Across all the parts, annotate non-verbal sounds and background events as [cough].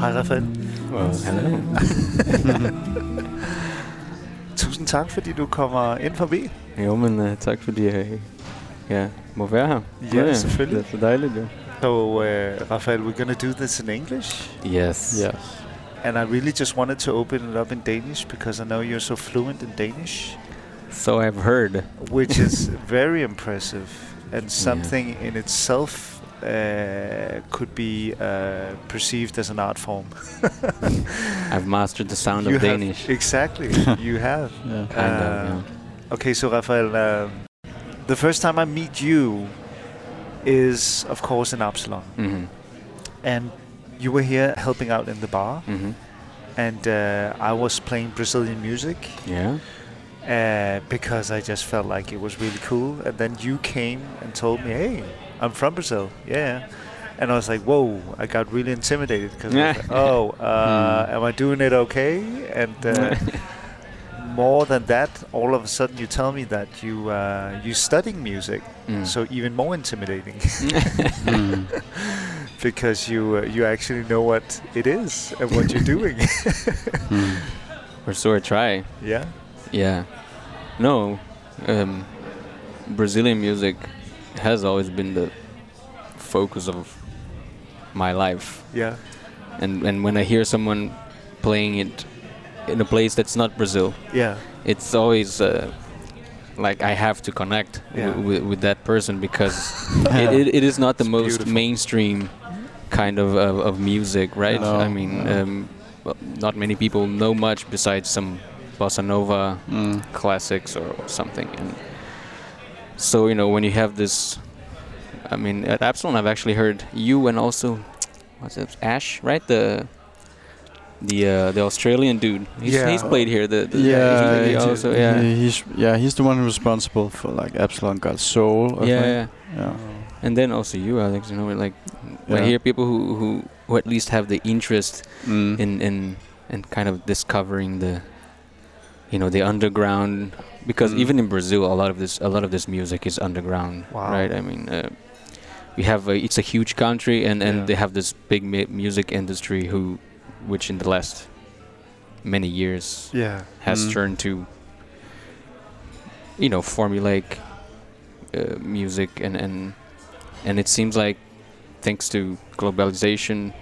Hej Rafael. Hello. [laughs] Tusind tak, fordi du kommer ind forbi. jo, men uh, tak fordi jeg ja, må være her. Ja, selvfølgelig. Det er så dejligt, jo. So, uh, Rafael, we're going to do this in English. Yes. Yes. And I really just wanted to open it up in Danish because I know you're so fluent in Danish, So I've heard. which is very impressive and [laughs] something in itself uh, could be uh, perceived as an art form. [laughs] I've mastered the sound You of have- Danish. Exactly, [laughs] you have. Yeah. Kind of, Uh, yeah. Okay, so Rafael, um, the first time I meet you is, of course, in Absalon. Mm-hmm. And you were here helping out in the bar, Mm-hmm. and uh, I was playing Brazilian music Yeah. uh, because I just felt like it was really cool. And then you came and told me, "Hey, I'm from Brazil." Yeah. And I was like, "Whoa!" I got really intimidated because, like, [laughs] "Oh, uh, am I doing it okay?" And uh, [laughs] more than that, all of a sudden you tell me that you uh, you studying music, Mm. so even more intimidating [laughs] Mm. because you uh, you actually know what it is and what you're doing. Mm. or so I try. yeah. Yeah. No. Um, Brazilian music has always been the focus of my life. Yeah. And and when I hear someone playing it in a place that's not Brazil, Yeah. it's always uh, like I have to connect Yeah. with, that person because [laughs] it, it, it is not the It's most beautiful. mainstream kind of, of, of music, right? No, I mean, no. um, not many people know much besides some bossa nova Mm. classics or something. And so you know when you have this, I mean, at Absalon I've actually heard you and also what's it, Ash, right? The the uh, the Australian dude. He's, Yeah. he's played here. The, the Yeah, he he- also yeah. he- he's yeah he's the one responsible for like Absalon Got Soul. I yeah, yeah. yeah. And then also you, Alex. You know, like when I hear people who, who who at least have the interest Mm. in in in kind of discovering the you know the underground because Mm. even in Brazil a lot of this a lot of this music is underground Wow. right I mean uh, we have a, it's a huge country and and Yeah. they have this big mu- music industry who which in the last many years Yeah. has Mm. turned to you know formulaic uh, music and and and it seems like thanks to globalization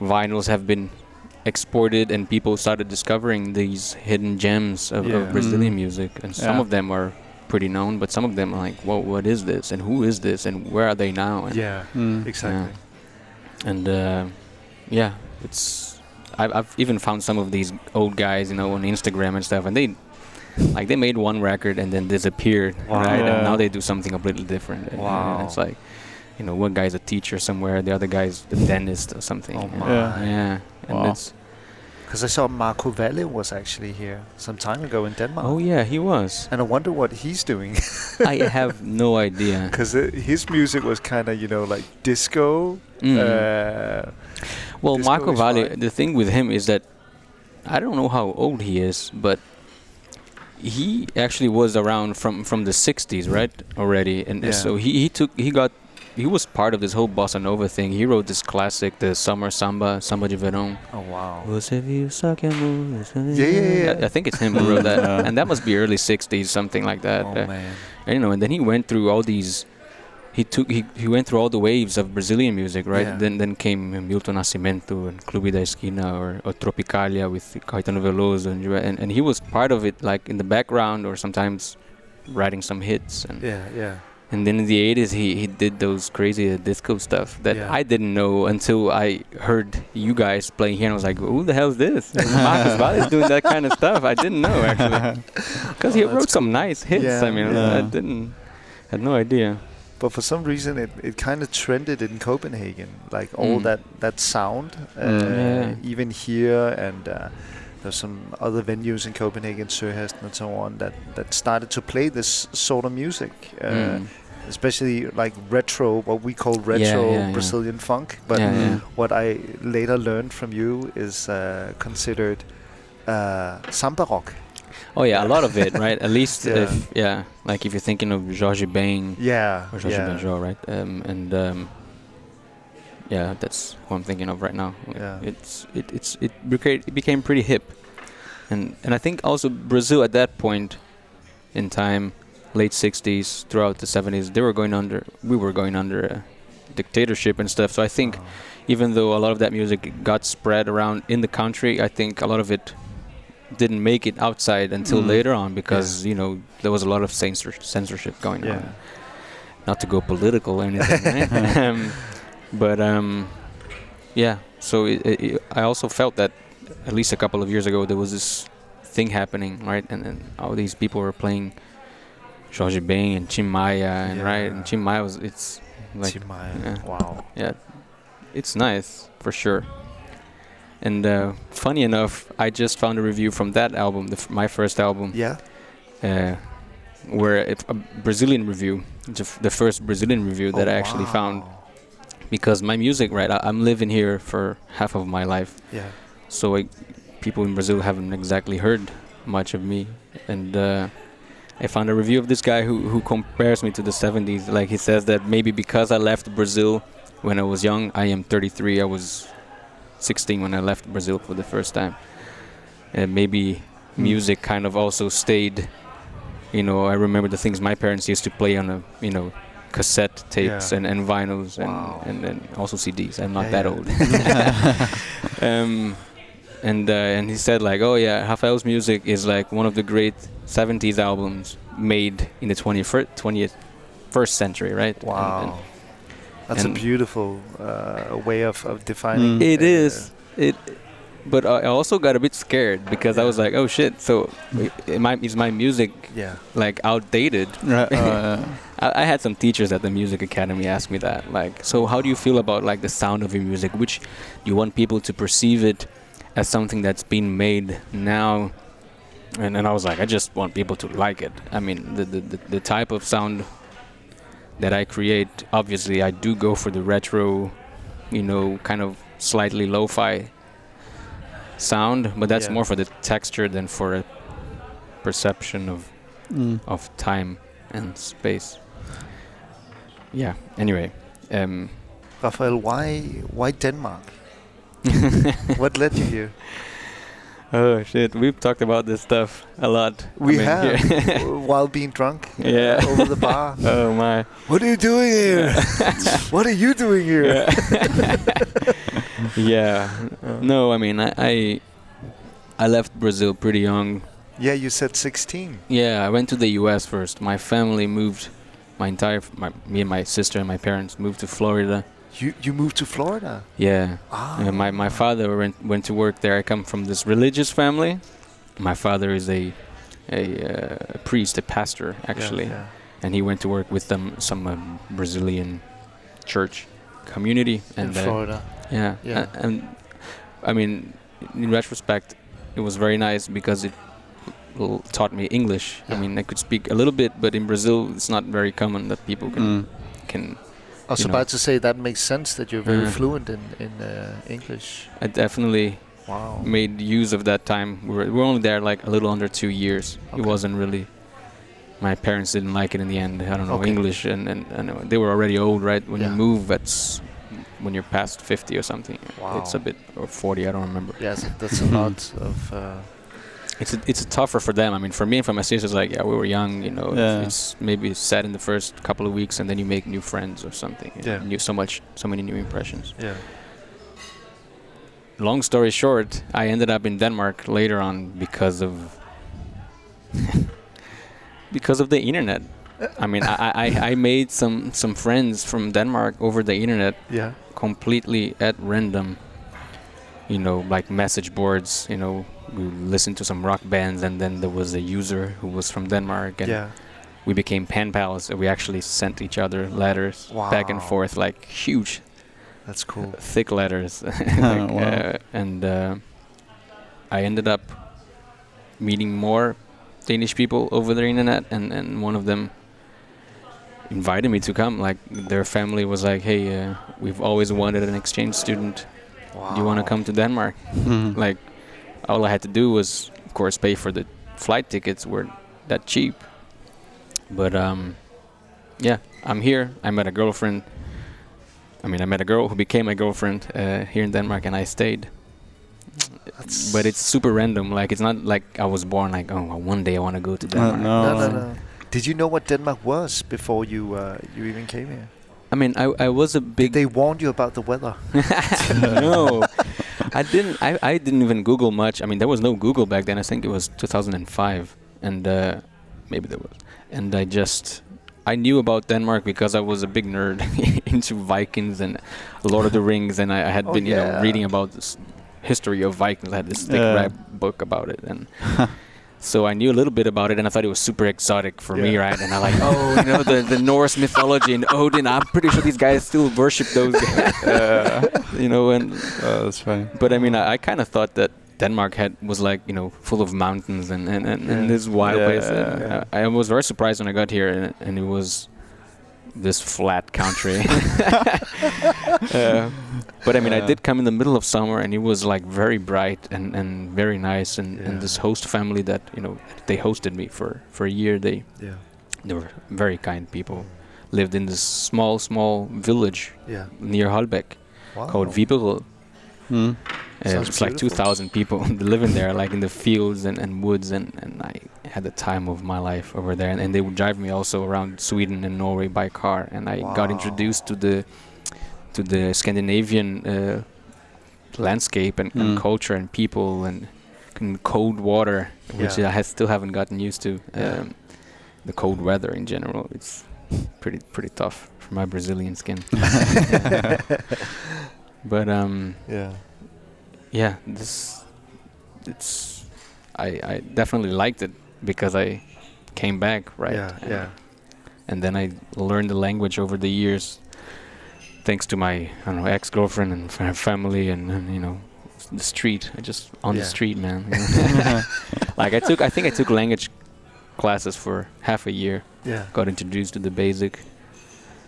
vinyls have been exported and people started discovering these hidden gems of, Yeah. of Brazilian Mm. music and some of them are pretty known but some of them are like whoa what is this and who is this and where are they now and, Yeah. Mm. Exactly. and uh, yeah it's I've, I've even found some of these old guys you know on Instagram and stuff and they like they made one record and then disappeared Wow. right and now they do something completely different Wow. and it's like you know one guy's a teacher somewhere the other guy's the dentist or something Oh my. Yeah. yeah and Wow. Because I saw Marco Valle was actually here some time ago in Denmark. oh yeah he was And I wonder what he's doing. I have no idea [laughs] Because his music was kind of, you know, like disco. Mm. Uh, well disco Marco Valle the thing with him is that I don't know how old he is but he actually was around from from the 60s right already and Yeah. so he, he took he got he was part of this whole bossa nova thing he wrote this classic the summer samba samba de verão oh, wow. Você viu só que amor- Yeah, yeah, yeah. I, I think it's him who wrote that Yeah. [laughs] and that must be early 60s something like that Oh, Uh, man. and, you know and then he went through all these he took he, he went through all the waves of Brazilian music right Yeah. then then came Milton Nascimento and Clube da Esquina or, or Tropicalia with Caetano Veloso and, and and he was part of it like in the background or sometimes writing some hits and Yeah, yeah. And then in the 80s he, he did those crazy uh, disco stuff that Yeah. I didn't know until I heard you guys playing here and I was like who the hell is this [laughs] Marcos Valle is doing that kind of stuff I didn't know actually [laughs] because he Oh, that's wrote some nice hits Yeah, I mean yeah. I didn't had no idea But for some reason, it, it kind of trended in Copenhagen, like all Mm. that that sound. Uh, Yeah. Even here, and uh, there's some other venues in Copenhagen, Søhesten and so on, that that started to play this sort of music. Uh, Mm. Especially like retro, what we call retro yeah, yeah. Brazilian funk. But yeah, yeah. what I later learned from you is uh, considered uh, samba rock. Oh yeah, a lot of it, right? At least [laughs] Yeah. if yeah, like if you're thinking of Jorge Ben Yeah, or Jorge yeah. Benjor, right? Um, and um, yeah, that's who I'm thinking of right now. Yeah. It's it it's it became it became pretty hip, and and I think also Brazil at that point in time, late '60s throughout the '70s, they were going under. We were going under a dictatorship and stuff. So I think Oh. even though a lot of that music got spread around in the country, I think a lot of it didn't make it outside until Mm. later on because you know there was a lot of censor- censorship going Yeah. on. Not to go political or anything, [laughs] um, but um, yeah. So it, it, I also felt that at least a couple of years ago there was this thing happening, right? And then all these people were playing Jorge Ben and Tim Maia, and right, Yeah. and Tim Maia was it's like yeah. Wow. yeah, it's nice for sure. And uh, funny enough, I just found a review from that album, the f- my first album, Yeah. uh, where it, a Brazilian review, the, f- the first Brazilian review that Oh, I actually found, wow. Because my music, right? I, I'm living here for half of my life, Yeah. so I, people in Brazil haven't exactly heard much of me, and uh, I found a review of this guy who who compares me to the 70s. Like he says that maybe because I left Brazil when I was young, I am 33. I was 16 when I left Brazil for the first time, and maybe Hmm. music kind of also stayed. You know, I remember the things my parents used to play on a you know cassette tapes Yeah. and, and vinyls and, Wow. and and also CDs. I'm not Yeah, that yeah. old. [laughs] [laughs] um, and uh, and he said like, oh yeah, Rafael's music is like one of the great '70s albums made in the 21st 20th first century, right? Wow. and That's a beautiful uh, way of, of defining. Mm. it uh, it, but I also got a bit scared because I was like, oh shit, so my, is my music Yeah. like outdated? Right, uh, [laughs] I, I had some teachers at the music academy ask me that, like, so how do you feel about like the sound of your music? Which you want people to perceive it as something that's being made now? And then I was like, I just want people to like it. I mean, the the, the, the type of sound that I create, obviously, I do go for the retro, you know, kind of slightly lo-fi sound, but that's Yeah. more for the texture than for a perception of mm. of time and space. Yeah. Anyway, um, Raphael, why why Denmark? [laughs] what led you here? oh shit, we've talked about this stuff a lot. I We mean, have [laughs] while being drunk. [laughs] uh, Yeah. over the bar. oh my. what are you doing here? what are you doing here? Yeah. [laughs] yeah. No, I mean, I, I I left Brazil pretty young. Yeah, you said 16. Yeah, I went to the U.S. first. My family moved. My entire, my, me and my sister and my parents moved to Florida. You you moved to Florida. Yeah. Ah. Uh, my my father went went to work there. I come from this religious family. My father is a a, uh, a priest, a pastor actually, yeah. and he went to work with them some um, Brazilian church community. And in uh, Florida. Yeah, Yeah. a- and I mean, in retrospect, it was very nice because it taught me English. I mean, I could speak a little bit, but in Brazil, it's not very common that people can Mm. can. I was you know. about to say that makes sense that you're very Yeah. fluent in in uh, English. I definitely Wow. made use of that time. We were, we were only there like a little under two years. It wasn't really. My parents didn't like it in the end. I don't know Okay. English, and, and, and they were already old, right? When Yeah. you move, that's when you're past 50 or something. It's a bit or 40. I don't remember. Yes, that's a [laughs] lot of. Uh, It's a, it's tougher for them. I mean, for me and for my sisters, like yeah, we were young. You know, Yeah. it's maybe sad in the first couple of weeks, and then you make new friends or something. Yeah. New, so much, so many new impressions. yeah. long story short, I ended up in Denmark later on because of [laughs] because of the internet. I mean, I, I, I made some some friends from Denmark over the internet Yeah. Completely at random. You know, like message boards. You know, we listened to some rock bands, and then there was a user who was from Denmark, and Yeah. we became pen pals. And we actually sent each other letters back and forth, like huge That's cool. [laughs] thick letters. [laughs] Like, [laughs] wow. uh, and uh, I ended up meeting more Danish people over the internet, and, and one of them invited me to come. Like their family was like, "Hey, uh, we've always wanted an exchange student. Wow. Do you want to come to Denmark?" Mm. Like all I had to do was, of course, pay for the flight tickets. weren't that cheap, but um, yeah, I'm here. I met a girlfriend. I mean, I met a girl who became my girlfriend uh, here in Denmark, and I stayed. That's- But it's super random. Like it's not like I was born like, oh, well, one day I want to go to Denmark. no. no, no, no. Did you know what Denmark was before you uh, you even came here? I mean, I I was a big. They warned you about the weather. [laughs] no, I didn't. I, I didn't even Google much. I mean, there was no Google back then. I think it was 2005, and uh, maybe there was. And I just I knew about Denmark because I was a big nerd [laughs] into Vikings and Lord of the Rings, and I, I had Oh, been you know reading about this history of Vikings. I had this thick Yeah. rap book about it, and. [laughs] So I knew a little bit about it, and I thought it was super exotic for me, right? And I like, [laughs] oh, you know, the, the Norse mythology and Odin. I'm pretty sure these guys still worship those guys, [laughs] you know. And Oh, that's funny. but I mean, I, I kind of thought that Denmark had was like you know full of mountains and and, and, and this wild Yeah, place. And yeah. I, I was very surprised when I got here, and, and it was this flat country. [laughs] [laughs] uh, but I mean, I did come in the middle of summer, and it was like very bright and, and very nice. And, Yeah. and this host family that you know they hosted me for for a year. They Yeah, they were very kind people. Lived in this small small village yeah. near Holbæk Wow. called Vipperød. Hmm. Uh, it's like 2,000 people [laughs] living there, like in the fields and, and woods, and, and I had the time of my life over there. And, and they would drive me also around Sweden and Norway by car, and I got introduced to the to the Scandinavian uh, landscape and, and Mm. culture and people and, and cold water, which Yeah. I still haven't gotten used to. Yeah. Um, the cold weather in general, it's pretty pretty tough for my Brazilian skin. [laughs] but um, Yeah. yeah this it's i i definitely liked it because i came back right Yeah, and, yeah. and then i learned the language over the years thanks to my i don't know ex-girlfriend and her family and, and you know the street i just on Yeah. the street man you [laughs] know. [laughs] like i took i think i took language classes for half a year Yeah. got introduced to the basic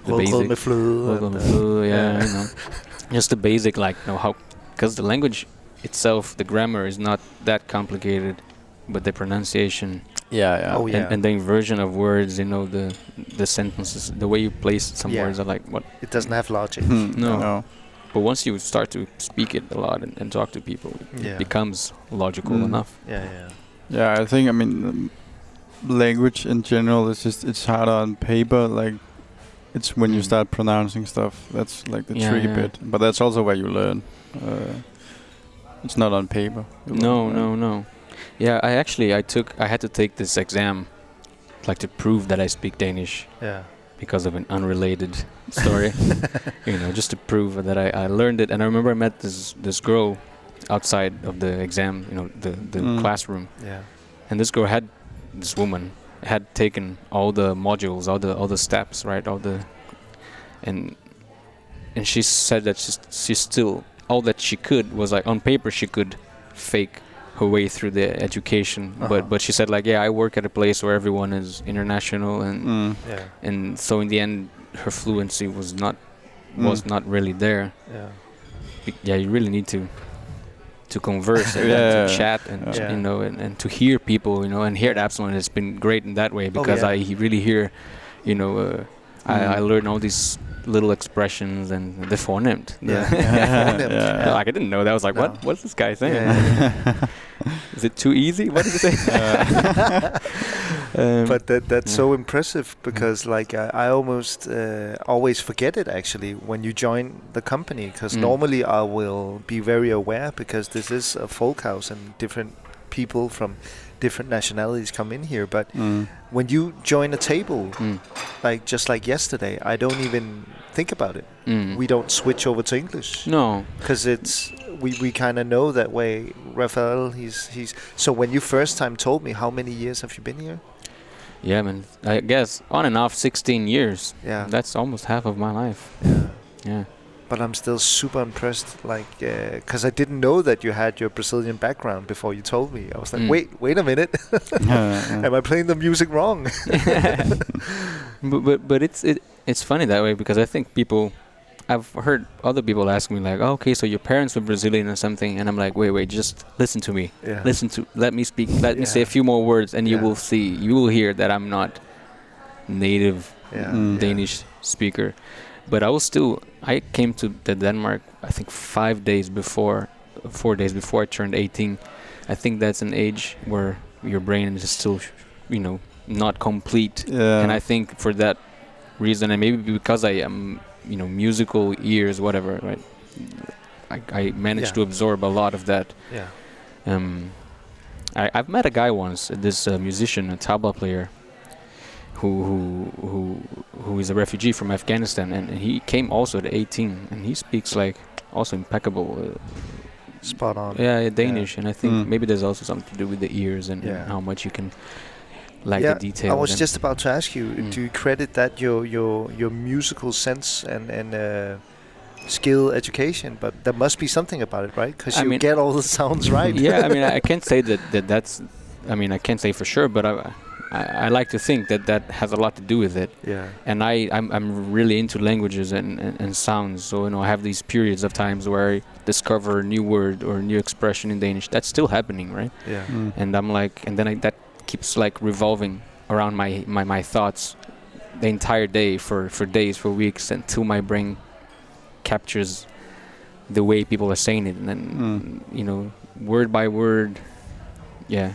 the Local basic flu. Local and, uh, flu, yeah, yeah. you know, [laughs] just the basic, like you know how, because the language itself, the grammar is not that complicated, but the pronunciation Yeah, yeah. Oh, yeah. and, and the inversion of words, you know, the the sentences, the way you place some Yeah. words are like what. It doesn't have logic. Hmm, No. no. But once you start to speak it a lot and, and talk to people, it Yeah. becomes logical Mm. enough. Yeah, yeah. Yeah, I think I mean um, language in general is just it's harder on paper. Like it's when you Mm. start pronouncing stuff that's like the Yeah, tricky yeah. bit. But that's also where you learn. Uh, it's not on paper. You No, no, no. Yeah, I actually I took I had to take this exam, like to prove that I speak Danish. Yeah. because of an unrelated story. [laughs] you know, just to prove that I, I learned it. And I remember I met this this girl outside of the exam, you know, the the Mm. classroom. Yeah. And this girl had this woman had taken all the modules, all the all the steps, right? All the and and she said that she's she still all that she could was like on paper she could fake her way through the education Uh-huh. but but she said like yeah I work at a place where everyone is international and Mm. Yeah. and so in the end her fluency was not was Mm. not really there Yeah. Be- yeah you really need to to converse and Yeah. to chat and Yeah. you know and, and to hear people you know and here at Absalon has been great in that way because yeah. I really hear you know uh, I, Mm. I learn all these little expressions and the fornemt [laughs] the- [laughs] Yeah. Yeah. Yeah. like I didn't know that I was like No. what what's this guy saying Yeah, [laughs] [laughs] is it too easy? What did you say? [laughs] Um, but that that's yeah. so impressive because like I, I almost uh, always forget it actually when you join the company because Mm. normally I will be very aware because this is a folk house and different people from different nationalities come in here. But Mm. when you join a table mm, like just like yesterday I don't even think about it. Mm. we don't switch over to English. No. Because it's we, we kind of know that way Rafael, he's he's so when you first time told me how many years have you been here? Yeah man I guess on and off 16 years. Yeah. That's almost half of my life. Yeah. Yeah. But I'm still super impressed like because I didn't know that you had your Brazilian background before you told me. I was like Mm. wait wait a minute. [laughs] Yeah, yeah. am I playing the music wrong? [laughs] But, but but it's it it's funny that way because I think people I've heard other people ask me like, oh, okay, so your parents were Brazilian or something, and I'm like, wait, wait, just listen to me, yeah listen to, let me speak, let me say a few more words, and you will see, you will hear that I'm not native yeah, Mm. yeah. Danish speaker, but I was still. I came to the Denmark. I think five days before, four days before I turned 18. I think that's an age where your brain is still, you know, not complete. Yeah. And I think for that reason, and maybe because I am, you know, musical ears, whatever, right? I, I managed Yeah. to absorb a lot of that. Yeah. Um, I, I've met a guy once, this uh, musician, a tabla player, who who who who is a refugee from Afghanistan, and he came also at 18, and he speaks like also impeccable, uh, Spot on. yeah, Danish, and I think Mm. maybe there's also something to do with the ears and, and Yeah. how much you can like yeah, the details. I was and- just about to ask you: Mm. Do you credit that your your your musical sense and and uh, skill education? But there must be something about it, right? Because you mean- get all the sounds [laughs] right. yeah, I mean, I I [laughs] can't say that, that that's. I mean, I can't say for sure, but I, I, I like to think that that has a lot to do with it. yeah. And I, I'm, I'm really into languages and, and, and sounds. So you know, I have these periods of times where I discover a new word or a new expression in Danish. That's still happening, right? Yeah. Mm. And I'm like, and then I, that keeps like revolving around my, my, my thoughts the entire day for, for days, for weeks, until my brain captures the way people are saying it, and then you know, word by word, yeah,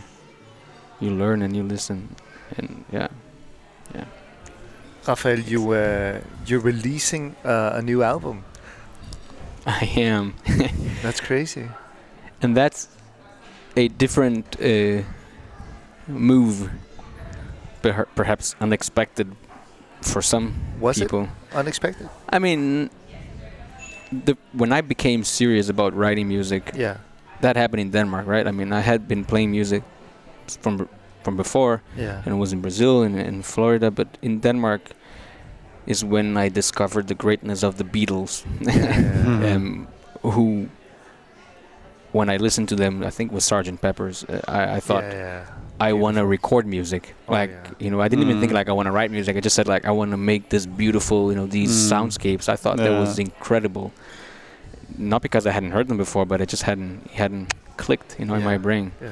you learn and you listen, and yeah, yeah. Rafael, you uh, you're releasing uh, a new album. [laughs] I am, [laughs] That's crazy. and that's a different uh, move, perhaps unexpected for some Was people. it unexpected? I mean, the when I became serious about writing music, Yeah. that happened in Denmark, right? I mean, I had been playing music from from before, Yeah. and it was in Brazil and in Florida, but in Denmark is when I discovered the greatness of the Beatles, Yeah. [laughs] um, who. When I listened to them, I think it was Sgt. Pepper's. Uh, I, I thought Yeah, yeah. I want to record music. Oh, like yeah. you know, I didn't even think Mm. like I want to write music. I just said like I want to make this beautiful, you know, these Mm. soundscapes. I thought that was incredible. Not because I hadn't heard them before, but it just hadn't hadn't clicked, you know, in my brain. Yeah.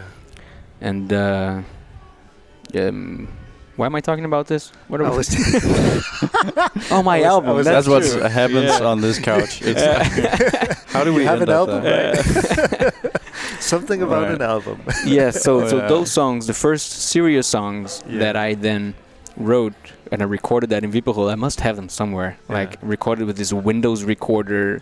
And uh, um, why am I talking about this? What I are we? was [laughs] [laughs] oh, my I was- album. was- That's, That's, what happens Yeah. on this couch. [laughs] It's how do You we have end an up album, there? right? [laughs] Something about Right. an album. [laughs] yeah so Oh, so yeah. those songs the first serious songs Yeah. that i then wrote and i recorded that in Vipperød, i must have them somewhere Yeah. like recorded with this windows recorder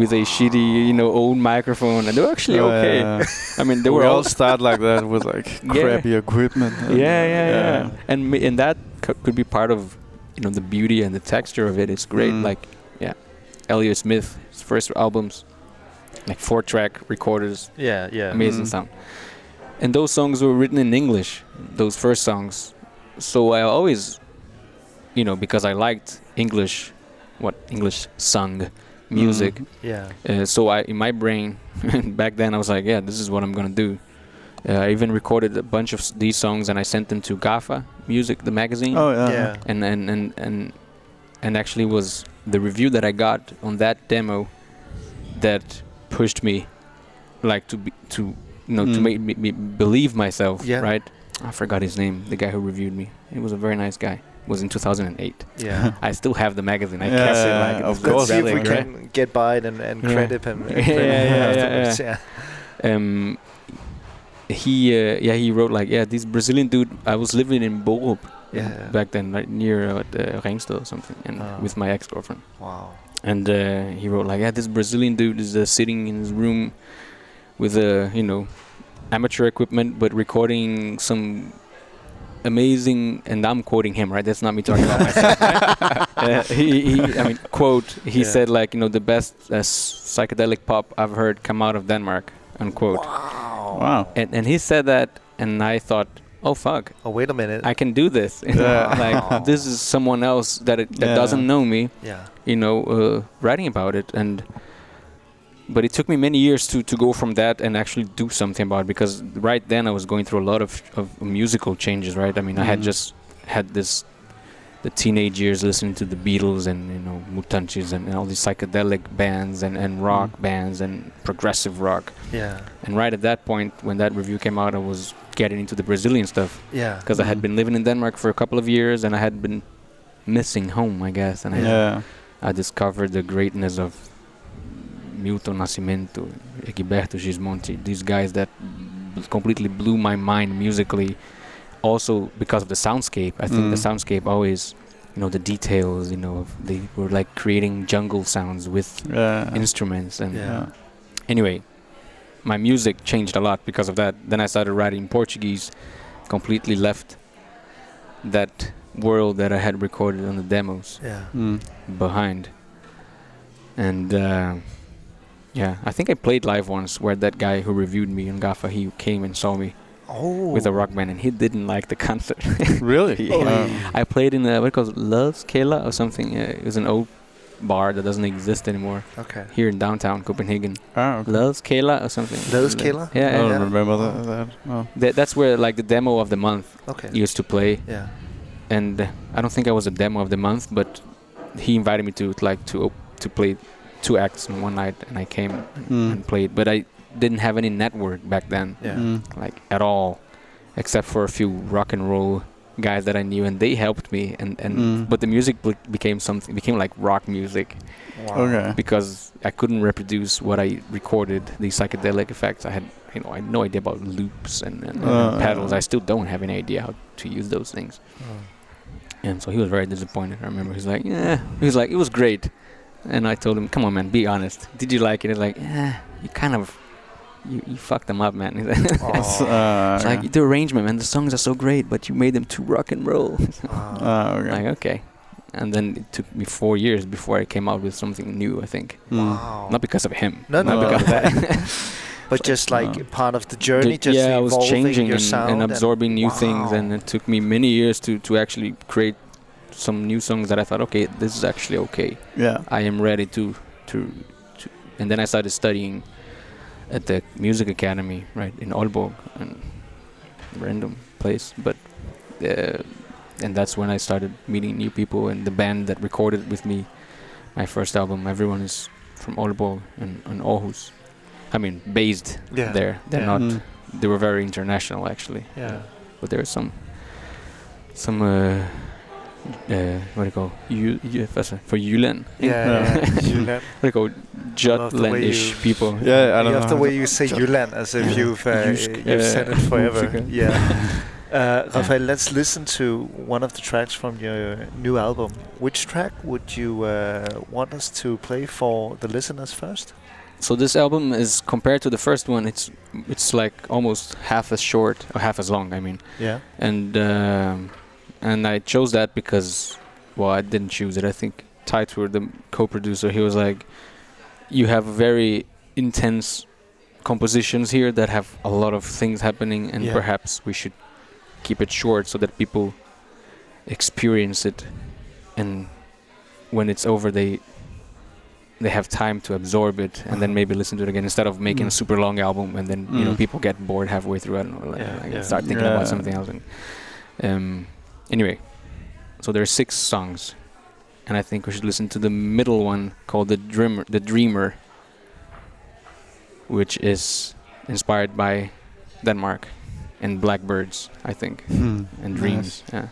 with a shitty you know old microphone and they were actually Oh, okay yeah. [laughs] i mean they we were all all start like that with like crappy equipment. yeah yeah yeah and and that c- could be part of you know the beauty and the texture of it it's great Mm. like yeah elliott smith his first albums like four track recorders Yeah, yeah. amazing Mm. sound. And those songs were written in English, those first songs. So I always, you know, because I liked English, what English sung music. Mm. Yeah. Uh, so I, in my brain, [laughs] back then I was like, yeah, this is what I'm gonna do. Uh, I even recorded a bunch of s- these songs and I sent them to Gaffa Music, the magazine. Oh yeah. Yeah. And and and and and actually was the review that I got on that demo that pushed me like to be to you know to Mm. make me, me believe myself Yeah. right i forgot his name the guy who reviewed me he was a very nice guy it was in 2008 Yeah. [laughs] i still have the magazine i Yeah, kept it like of it's Let's course. see if we right? can get by it and, and Yeah. credit him. [laughs] Yeah, yeah, yeah, yeah, yeah. um he uh, yeah he wrote like yeah this brazilian dude i was living in Borup Yeah. back then right near uh, uh, Ringsted or something and Oh. with my ex-girlfriend Wow. And uh, he wrote like, "Yeah, this Brazilian dude is uh, sitting in his room with a you know amateur equipment, but recording some amazing." And I'm quoting him, right? That's not me talking about myself. Right? [laughs] Uh, he, he, I mean, quote. He Yeah. said like, you know, the best uh, psychedelic pop I've heard come out of Denmark, unquote. Wow. Wow. And and he said that, and I thought, oh fuck, Oh, wait a minute. I can do this. [laughs] Yeah. like this is someone else that it, that Yeah. doesn't know me yeah. You know, uh, writing about it. And but it took me many years to to go from that and actually do something about it because right then I was going through a lot of of musical changes. Right, I mean, I had Mhm. just had this the teenage years listening to the Beatles and you know Mutantes and, and all these psychedelic bands and and rock Mm. bands and progressive rock. Yeah. And right at that point, when that review came out, I was getting into the Brazilian stuff Yeah. because I had Mhm. been living in Denmark for a couple of years and I had been missing home, I guess. And I Yeah. I discovered the greatness of Milton Nascimento, Egberto Gismonti, these guys that completely blew my mind musically. Also because of the soundscape, I think the Mm. soundscape always, you know, the details. You know, they were like creating jungle sounds with Yeah. instruments and Yeah. yeah. anyway, my music changed a lot because of that. Then I started writing Portuguese, completely left that world that I had recorded on the demos Yeah. Mm. behind. And uh, yeah, I think I played live once where that guy who reviewed me in Gaffa, he came and saw me Oh. with a rock band and he didn't like the [laughs] concert. Really? [laughs] Yeah. Uh, I played in a, what it called Lades Kælder or something. Uh, it was an old bar that doesn't exist anymore Okay. here in downtown Copenhagen. ah, okay. Lades Kælder or something. Love's Like- Kela? Yeah, I don't yeah. remember Oh. that. that. Oh. That, that's where like the demo of the month Okay. used to play, Yeah. And uh, I don't think I was a demo of the month, but he invited me to like to op- to play two acts in one night, and I came Mm. and played. But I didn't have any network back then, Yeah. Mm. like at all, except for a few rock and roll guys that I knew, and they helped me. And and Mm. but the music ble- became something became like rock music Wow. Okay. because I couldn't reproduce what I recorded, the psychedelic effects. I had, you know, I had no idea about loops and, and, and Uh, pedals. uh. I still don't have any idea how to use those things. Oh. And so he was very disappointed. I remember he's like, yeah, he was like, it was great. And I told him, come on, man, be honest. Did you like it? He's like, yeah, you kind of, you, you fucked them up, man. [laughs] [laughs] It's It's, uh, like the arrangement, man. The songs are so great, but you made them too rock and roll. [laughs] Wow. ah, okay. like okay. And then it took me four years before I came out with something new. I think Mm. Wow. not because of him. No, not no, because of that. But just like No. part of the journey, Ju- just yeah, I was changing your and, sound and absorbing new things, and it took me many years to to actually create some new songs that I thought, okay, this is actually okay. Yeah. I am ready to to, to and then I started studying at the music academy, right in Aalborg, and random place, but uh, and that's when I started meeting new people and the band that recorded with me my first album. Everyone is from Aalborg and, and Aarhus. I mean, based Yeah. there. They're Yeah. not. Mm. They were very international actually, Yeah. but there was some some uh, uh, what do you call you, you for Jylland? Yeah. Yeah. yeah. [laughs] [laughs] Jylland. What do you call love the way Jutlandish you- people? Yeah, I don't have know. the way you say Jut- Jylland as if Yeah. you've uh, you've yeah. said it [laughs] forever. Yeah. Uh, Rafael, let's listen to one of the tracks from your new album. Which track would you uh, want us to play for the listeners first? So this album is compared to the first one. It's it's like almost half as short or half as long. I mean, Yeah. and um, and I chose that because well, I didn't choose it. I think Teitur, the co-producer, he was like, "You have very intense compositions here that have a lot of things happening, and Yeah. perhaps we should keep it short so that people experience it, and when it's over, they." They have time to absorb it and then Uh-huh. maybe listen to it again instead of making a Mm. super long album and then you know Mm. people get bored halfway through. I don't know, like, Yeah, like yeah. start thinking Yeah. about something else. And, um, anyway, so there are six songs, and I think we should listen to the middle one called "The Dreamer." The Dreamer, which is inspired by Denmark and blackbirds, I think, Hmm. and Nice. dreams. Yeah.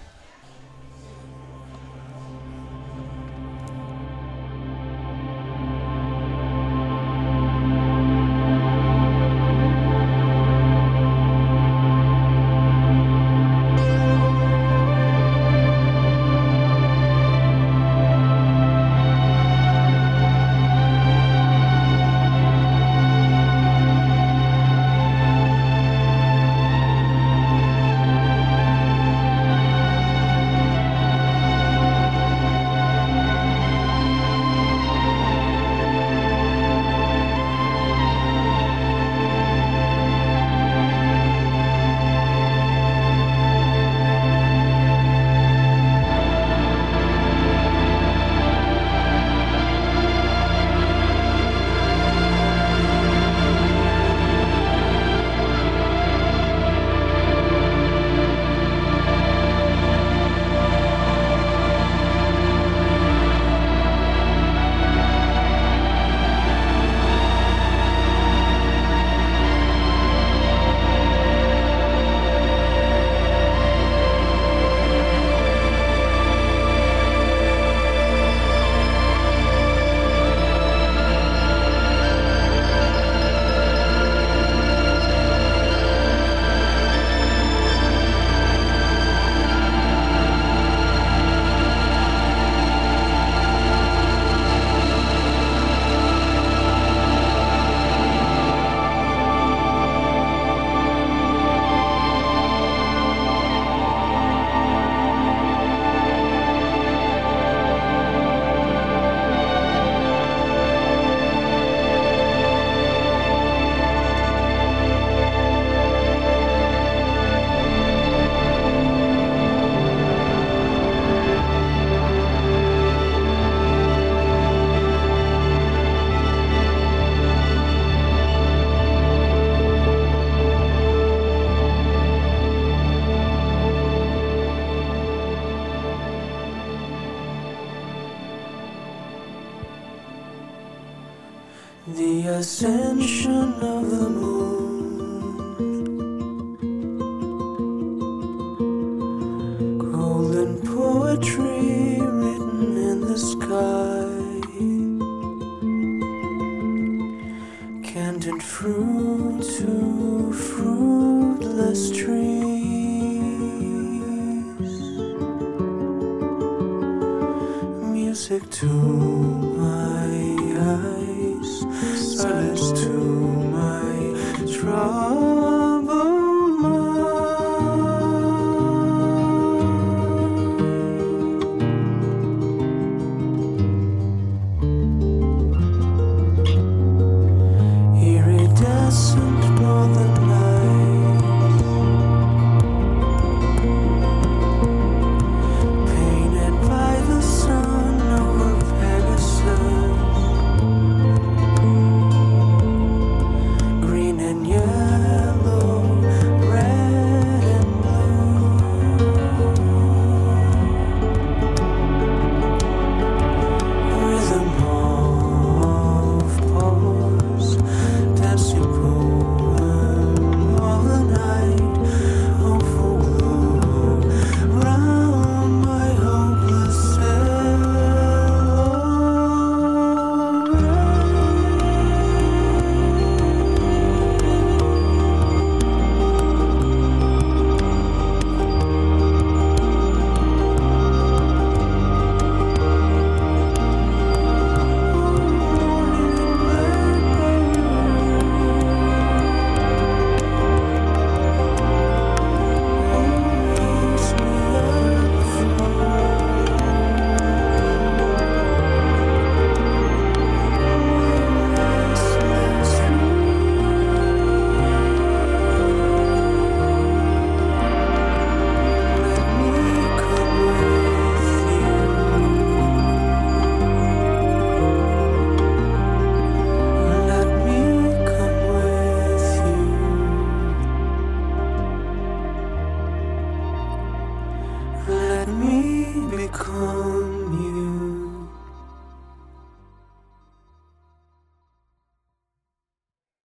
The ascension of the moon.